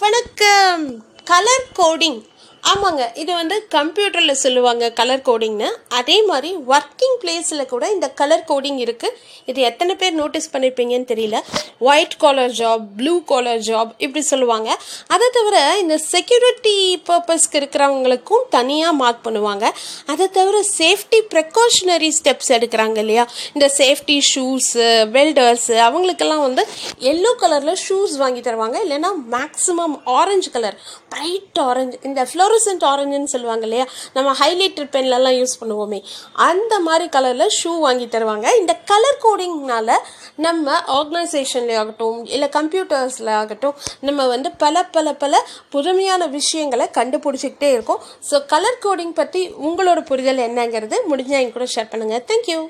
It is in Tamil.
வணக்கம். கலர் கோடிங் ஆமாங்க இது வந்து கம்ப்யூட்டரில் சொல்லுவாங்க கலர் கோடிங்னு அதே மாதிரி ஒர்க்கிங் பிளேஸில் கூட இந்த கலர் கோடிங் இருக்குது இது எத்தனை பேர் நோட்டீஸ் பண்ணியிருப்பீங்கன்னு தெரியல. White collar job blue collar job இப்படி சொல்லுவாங்க. அதை தவிர இந்த செக்யூரிட்டி பர்பஸ்க்கு இருக்கிறவங்களுக்கும் தனியாக மார்க் பண்ணுவாங்க. அதை தவிர சேஃப்டி ப்ரிகாஷனரி ஸ்டெப்ஸ் எடுக்கிறாங்க இல்லையா? இந்த சேஃப்டி ஷூஸு வெல்டர்ஸு அவங்களுக்கெல்லாம் வந்து எல்லோ கலரில் ஷூஸ் வாங்கி தருவாங்க. இல்லைன்னா maximum orange colour bright orange இந்த ஃப்ளோரசன்ட் ஆரஞ்சுன்னு சொல்லுவாங்க இல்லையா? நம்ம ஹைலைட்டர் பென்லலாம் யூஸ் பண்ணுவோமே. அந்த மாதிரி கலரில் ஷூ வாங்கி தருவாங்க. இந்த கலர் கோடிங்னால நம்ம ஆர்கனைசேஷன்ல ஆகட்டும் இல்லை கம்ப்யூட்டர்ஸில் ஆகட்டும் நம்ம வந்து பல பல பல புதுமையான விஷயங்களை கண்டுபிடிச்சிக்கிட்டே இருக்கோம். ஸோ கலர் கோடிங் பற்றி உங்களோட புரிதல் என்னங்கிறது முடிஞ்சால் என் கூட ஷேர் பண்ணுங்கள் தேங்க்யூ